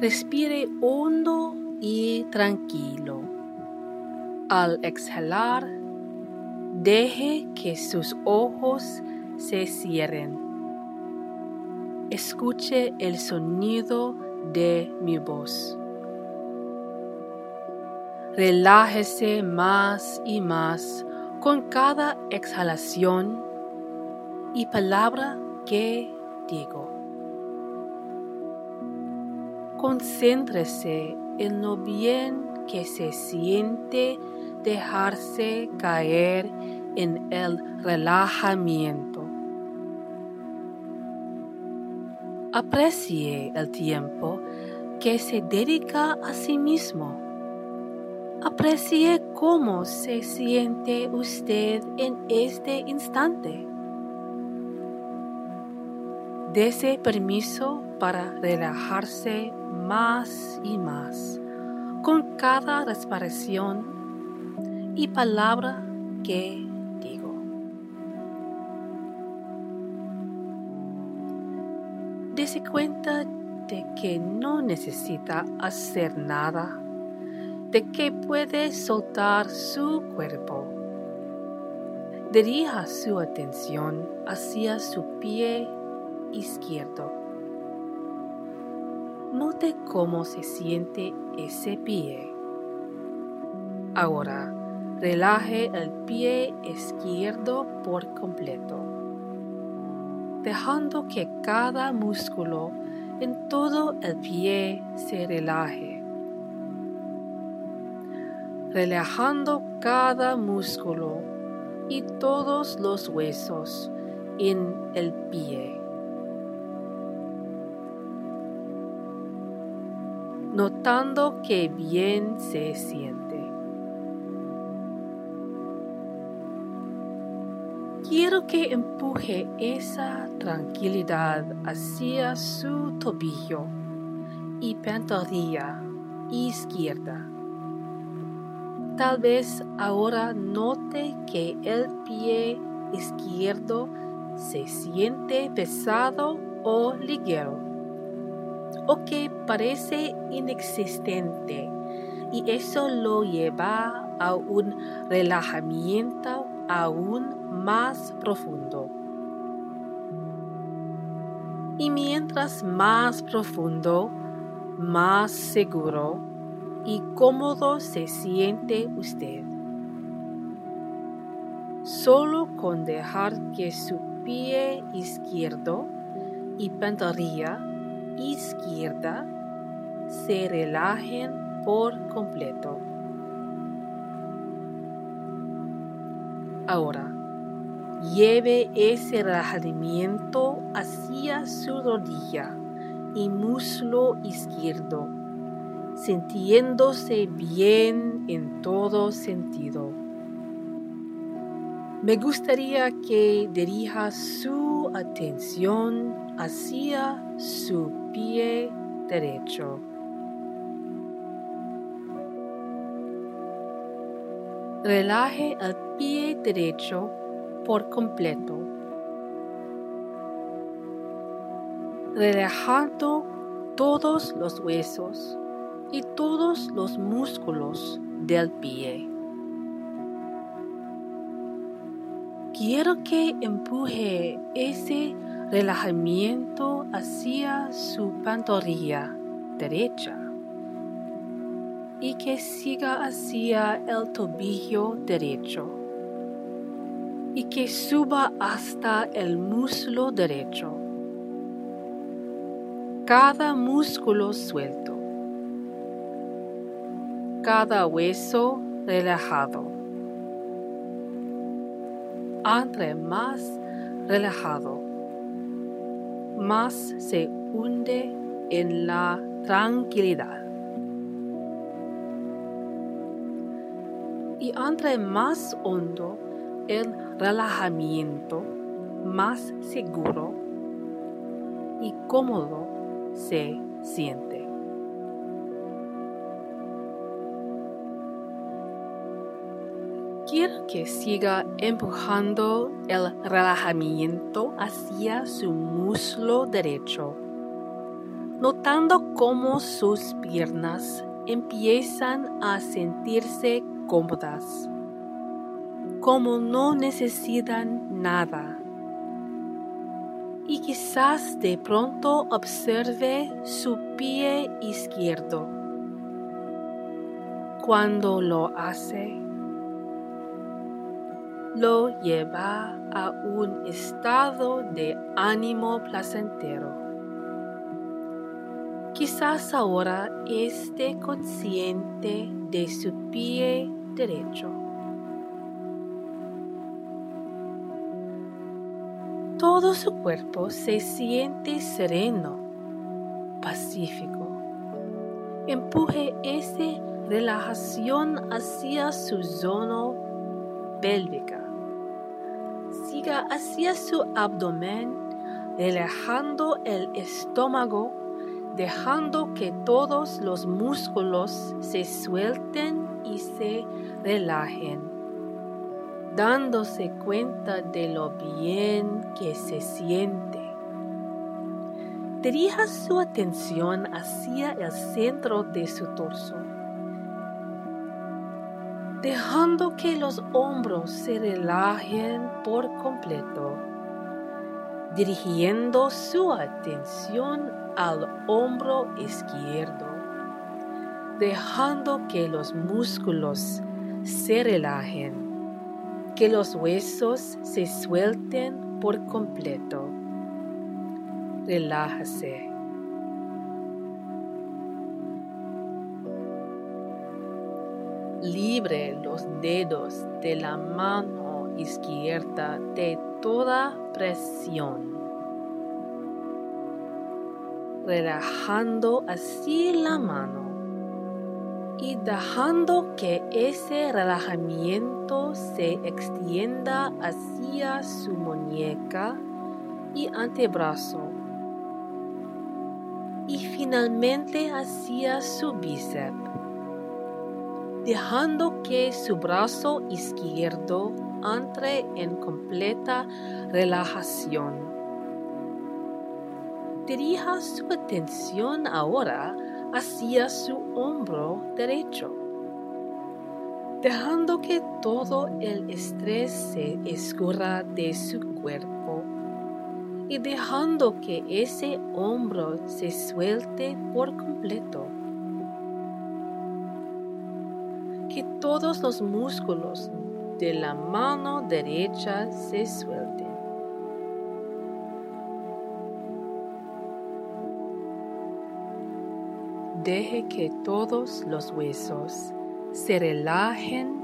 Respire hondo y tranquilo. Al exhalar, deje que sus ojos se cierren. Escuche el sonido de mi voz. Relájese más y más con cada exhalación y palabra que digo. Concéntrese en lo bien que se siente dejarse caer en el relajamiento. Aprecie el tiempo que se dedica a sí mismo. Aprecie cómo se siente usted en este instante. Dese permiso para relajarse más y más con cada respiración y palabra que digo. Dese cuenta de que no necesita hacer nada, de que puede soltar su cuerpo. Dirija su atención hacia su pie izquierdo. Note cómo se siente ese pie. Ahora, relaje el pie izquierdo por completo, dejando que cada músculo en todo el pie se relaje. Relajando cada músculo y todos los huesos en el pie. Notando que bien se siente. Quiero que empuje esa tranquilidad hacia su tobillo y pantorrilla izquierda. Tal vez ahora note que el pie izquierdo se siente pesado o ligero o que parece inexistente y eso lo lleva a un relajamiento aún más profundo. Y mientras más profundo, más seguro y cómodo se siente usted. Solo con dejar que su pie izquierdo y pantorrilla izquierda se relajen por completo. Ahora, lleve ese relajamiento hacia su rodilla y muslo izquierdo, sintiéndose bien en todo sentido. Me gustaría que dirija su atención hacia su pie derecho. Relaje el pie derecho por completo, relajando todos los huesos y todos los músculos del pie. Quiero que empuje ese relajamiento hacia su pantorrilla derecha y que siga hacia el tobillo derecho y que suba hasta el muslo derecho. Cada músculo suelto, cada hueso relajado. Entre más relajado, más se hunde en la tranquilidad. Y entre más hondo el relajamiento, más seguro y cómodo se siente. Que siga empujando el relajamiento hacia su muslo derecho, notando cómo sus piernas empiezan a sentirse cómodas, como no necesitan nada. Y quizás de pronto observe su pie izquierdo. Cuando lo hace, lo lleva a un estado de ánimo placentero. Quizás ahora esté consciente de su pie derecho. Todo su cuerpo se siente sereno, pacífico. Empuje esa relajación hacia su zona pélvica siga hacia su abdomen, relajando el estómago, dejando que todos los músculos se suelten y se relajen, dándose cuenta de lo bien que se siente. Dirija su atención hacia el centro de su torso dejando que los hombros se relajen por completo, dirigiendo su atención al hombro izquierdo, dejando que los músculos se relajen, que los huesos se suelten por completo. Relájase. Libre los dedos de la mano izquierda de toda presión, relajando así la mano y dejando que ese relajamiento se extienda hacia su muñeca y antebrazo. Y finalmente hacia su bíceps dejando que su brazo izquierdo entre en completa relajación. Dirija su atención ahora hacia su hombro derecho, dejando que todo el estrés se escurra de su cuerpo y dejando que ese hombro se suelte por completo. Que todos los músculos de la mano derecha se suelten. Deje que todos los huesos se relajen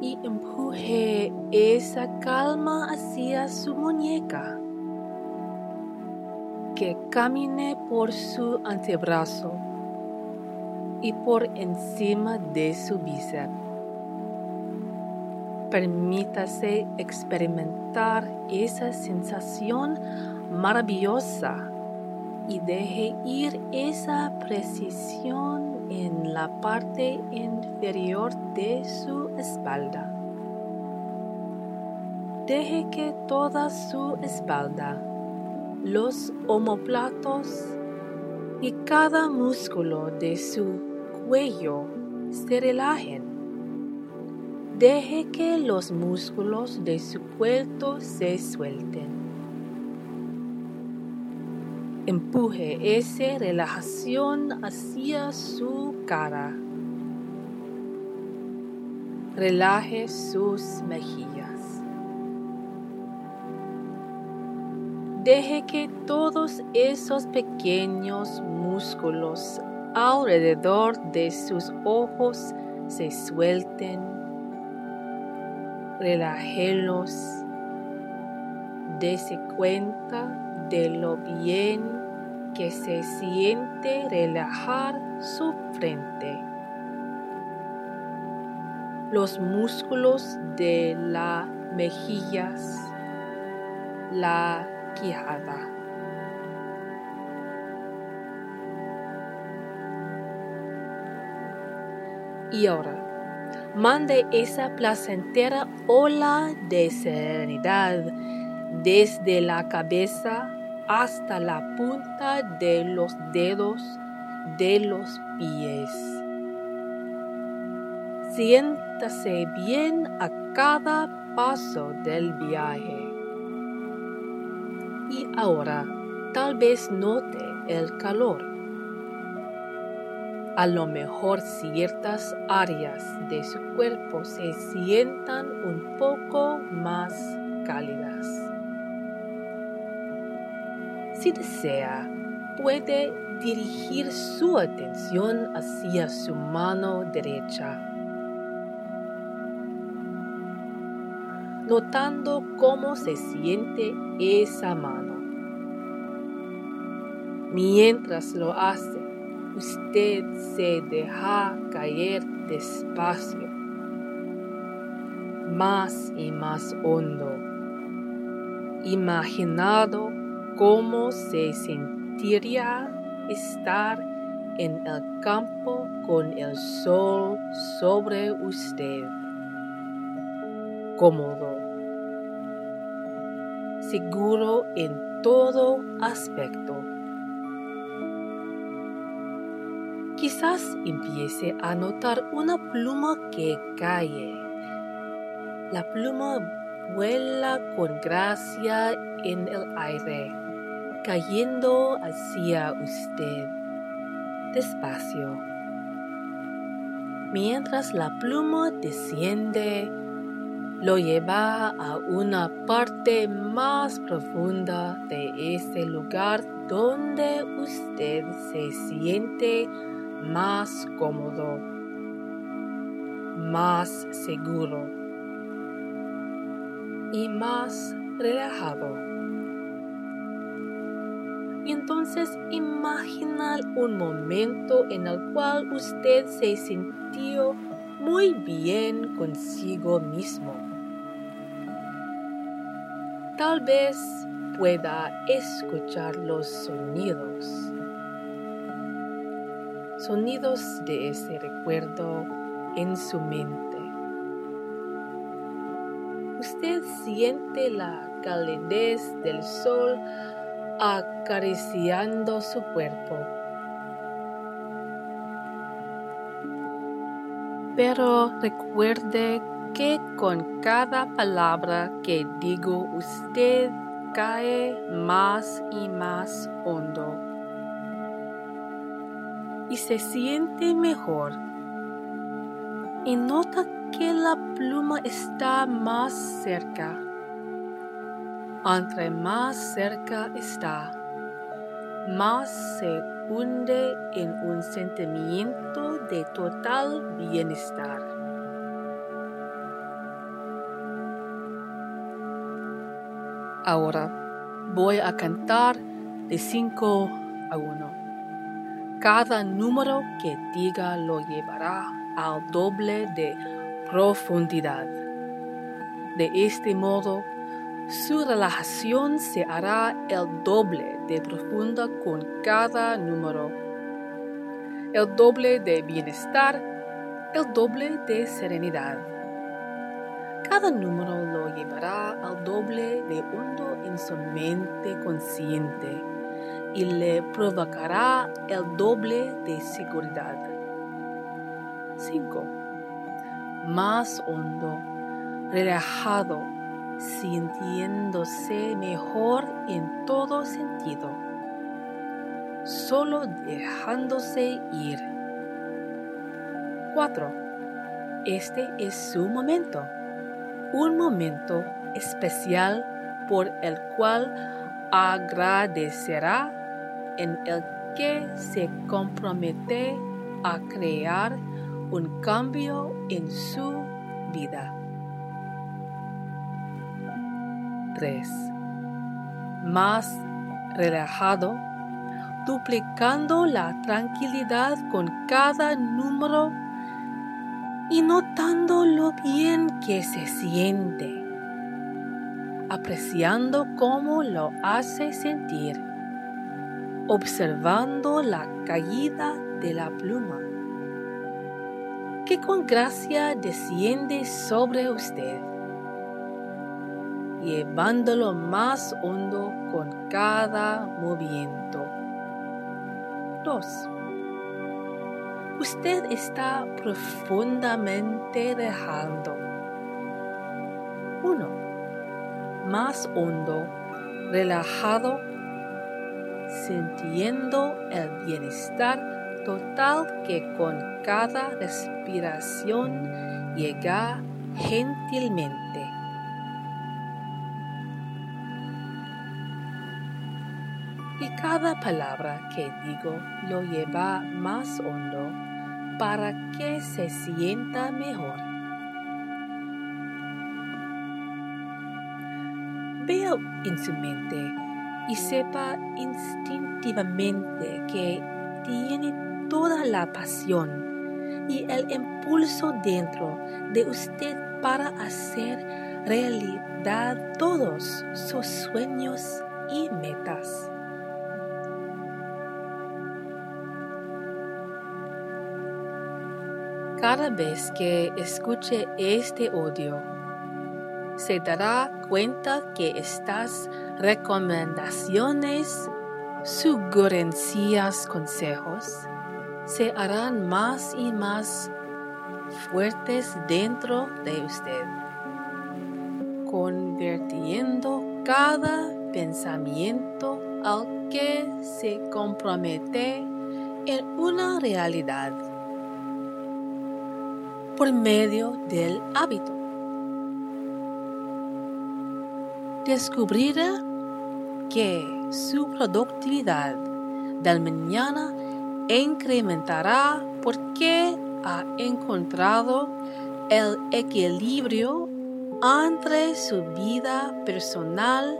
y empuje esa calma hacia su muñeca. Que camine por su antebrazo y por encima de su bíceps. Permítase experimentar esa sensación maravillosa y deje ir esa precisión en la parte inferior de su espalda. Deje que toda su espalda, los omoplatos y cada músculo de su cuello se relajen. Deje que los músculos de su cuello se suelten. Empuje esa relajación hacia su cara. Relaje sus mejillas. Deje que todos esos pequeños músculos alrededor de sus ojos se suelten. Relájelos. Dese cuenta de lo bien que se siente relajar su frente. Los músculos de las mejillas, la quijada. Y ahora, mande esa placentera ola de serenidad desde la cabeza hasta la punta de los dedos de los pies. Siéntase bien a cada paso del viaje. Y ahora tal vez note el calor. A lo mejor ciertas áreas de su cuerpo se sientan un poco más cálidas. Si desea, puede dirigir su atención hacia su mano derecha, notando cómo se siente esa mano. Mientras lo hace, usted se deja caer despacio, más y más hondo, imaginado cómo se sentiría estar en el campo con el sol sobre usted. Cómodo. Seguro en todo aspecto. Quizás empiece a notar una pluma que cae. La pluma vuela con gracia en el aire cayendo hacia usted despacio. Mientras la pluma desciende, lo lleva a una parte más profunda de ese lugar donde usted se siente más cómodo, más seguro y más relajado. Y entonces imagina un momento en el cual usted se sintió muy bien consigo mismo. Tal vez pueda escuchar los sonidos. Sonidos de ese recuerdo en su mente. Usted siente la calidez del sol acariciando su cuerpo. Pero recuerde que con cada palabra que digo usted cae más y más hondo y se siente mejor y nota que la pluma está más cerca entre más cerca está, más se hunde en un sentimiento de total bienestar. Ahora voy a cantar de 5 a 1. Cada número que diga lo llevará al doble de profundidad. De este modo, su relajación se hará el doble de profunda con cada número, el doble de bienestar, el doble de serenidad. Cada número lo llevará al doble de hondo en su mente consciente y le provocará el doble de seguridad. 5. Más hondo, relajado sintiéndose mejor en todo sentido, solo dejándose ir. 4. Este es su momento, un momento especial por el cual agradecerá en el que se compromete a crear un cambio en su vida. Más relajado, duplicando la tranquilidad con cada número y notando lo bien que se siente, apreciando cómo lo hace sentir, observando la caída de la pluma, que con gracia desciende sobre usted llevándolo más hondo con cada movimiento. 2. Usted está profundamente dejando. 1. Más hondo, relajado, sintiendo el bienestar total que con cada respiración llega gentilmente. Y cada palabra que digo lo lleva más hondo para que se sienta mejor. Vea en su mente y sepa que tiene toda la pasión y el impulso dentro de usted para hacer realidad todos sus sueños y metas. Cada vez que escuche este audio, se dará cuenta que estas recomendaciones, sugerencias, consejos, se harán más y más fuertes dentro de usted, convirtiendo cada pensamiento al que se compromete en una realidad por medio del hábito. Descubrirá que su productividad del mañana incrementará porque ha encontrado el equilibrio entre su vida personal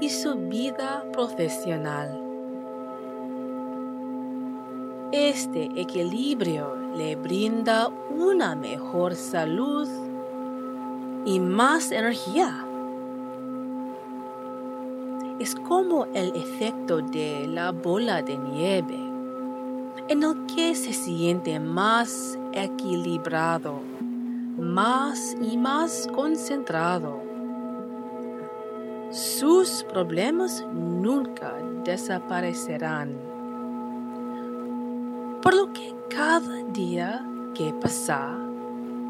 y su vida profesional. Este equilibrio le brinda una mejor salud y más energía. Es como el efecto de la bola de nieve, en el que se siente más equilibrado, más y más concentrado. Sus problemas nunca desaparecerán por lo que cada día que pasa,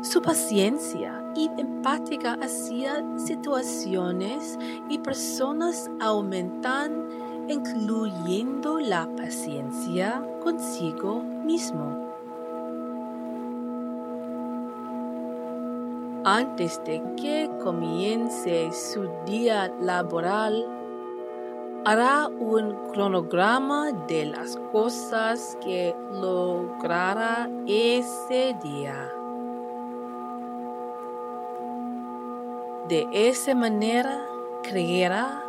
su paciencia y empática hacia situaciones y personas aumentan, incluyendo la paciencia consigo mismo. Antes de que comience su día laboral, hará un cronograma de las cosas que logrará ese día. De esa manera creará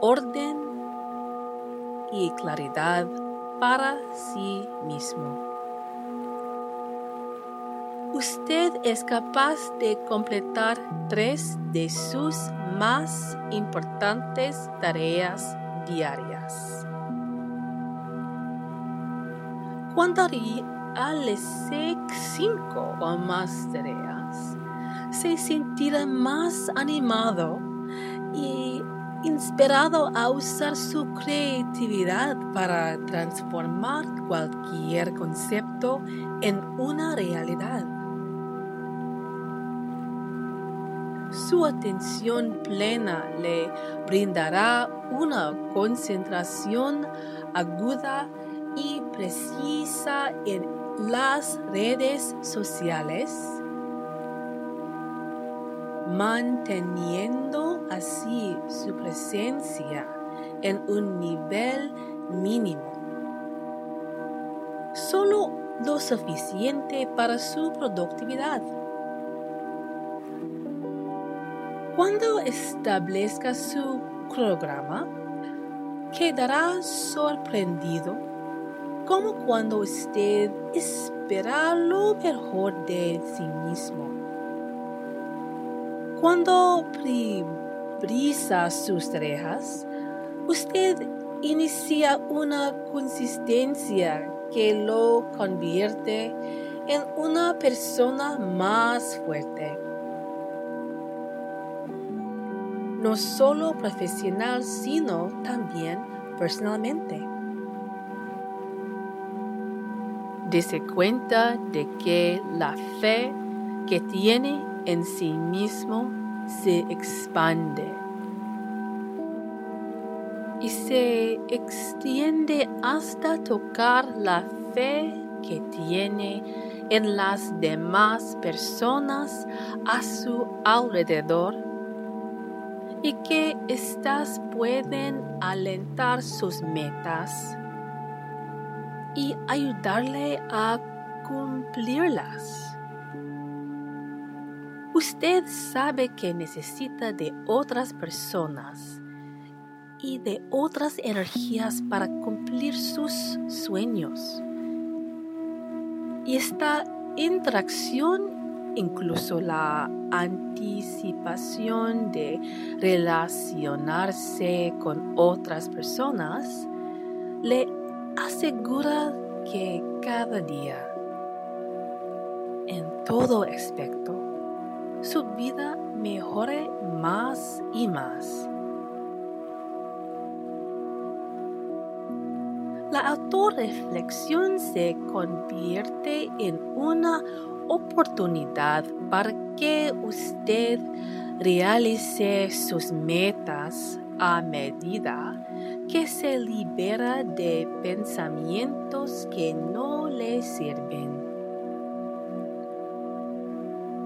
orden y claridad para sí mismo. Usted es capaz de completar tres de sus más importantes tareas diarias. Cuando realice cinco o más tareas, se sentirá más animado y inspirado a usar su creatividad para transformar cualquier concepto en una realidad. Su atención plena le brindará una concentración aguda y precisa en las redes sociales, manteniendo así su presencia en un nivel mínimo. Solo lo suficiente para su productividad. Cuando establezca su programa, quedará sorprendido como cuando usted espera lo mejor de sí mismo. Cuando brisa sus tareas, usted inicia una consistencia que lo convierte en una persona más fuerte no solo profesional, sino también personalmente. Dese cuenta de que la fe que tiene en sí mismo se expande y se extiende hasta tocar la fe que tiene en las demás personas a su alrededor y que éstas pueden alentar sus metas y ayudarle a cumplirlas. Usted sabe que necesita de otras personas y de otras energías para cumplir sus sueños. Y esta interacción, incluso la anticipación de relacionarse con otras personas, le asegura que cada día, en todo aspecto, su vida mejore más y más. La autorreflexión se convierte en una oportunidad para que usted realice sus metas a medida que se libera de pensamientos que no le sirven.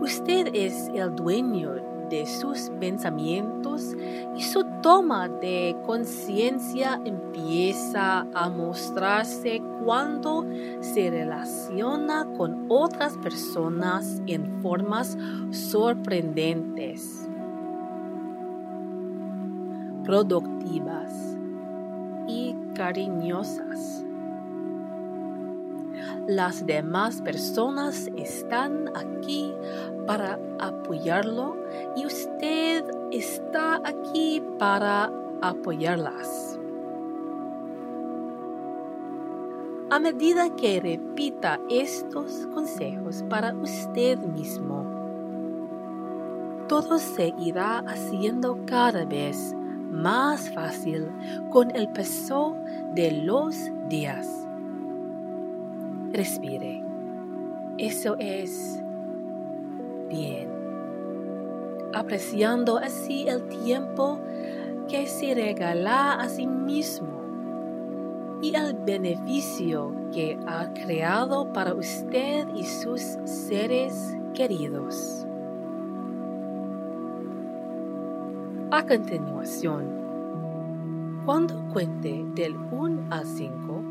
Usted es el dueño de sus pensamientos y su toma de conciencia empieza a mostrarse cuando se relaciona con otras personas en formas sorprendentes, productivas y cariñosas. Las demás personas están aquí para apoyarlo y usted está aquí para apoyarlas. A medida que repita estos consejos para usted mismo, todo se irá haciendo cada vez más fácil con el peso de los días respire. Eso es bien. Apreciando así el tiempo que se regala a sí mismo y el beneficio que ha creado para usted y sus seres queridos. A continuación, cuando cuente del 1 al 5,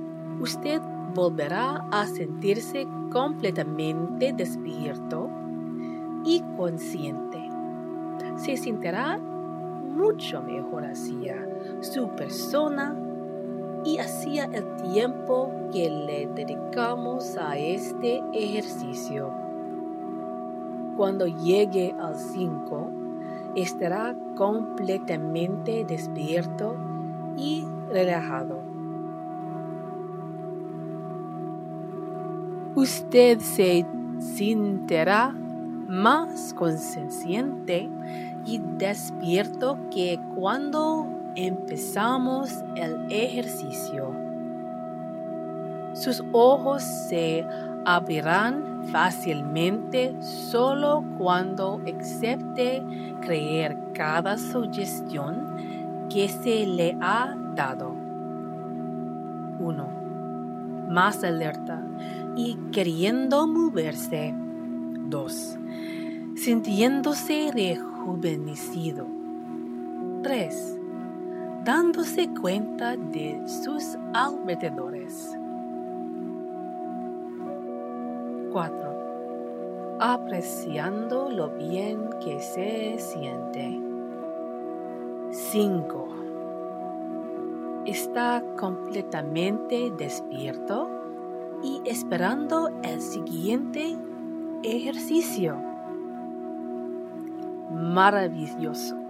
usted volverá a sentirse completamente despierto y consciente. Se sentirá mucho mejor hacia su persona y hacia el tiempo que le dedicamos a este ejercicio. Cuando llegue al 5, estará completamente despierto y relajado. Usted se sentirá más consciente y despierto que cuando empezamos el ejercicio. Sus ojos se abrirán fácilmente solo cuando acepte creer cada sugestión que se le ha dado. 1. Más alerta y queriendo moverse. 2. Sintiéndose rejuvenecido. 3. Dándose cuenta de sus alrededores. 4. Apreciando lo bien que se siente. 5. Está completamente despierto y esperando el siguiente ejercicio. Maravilloso.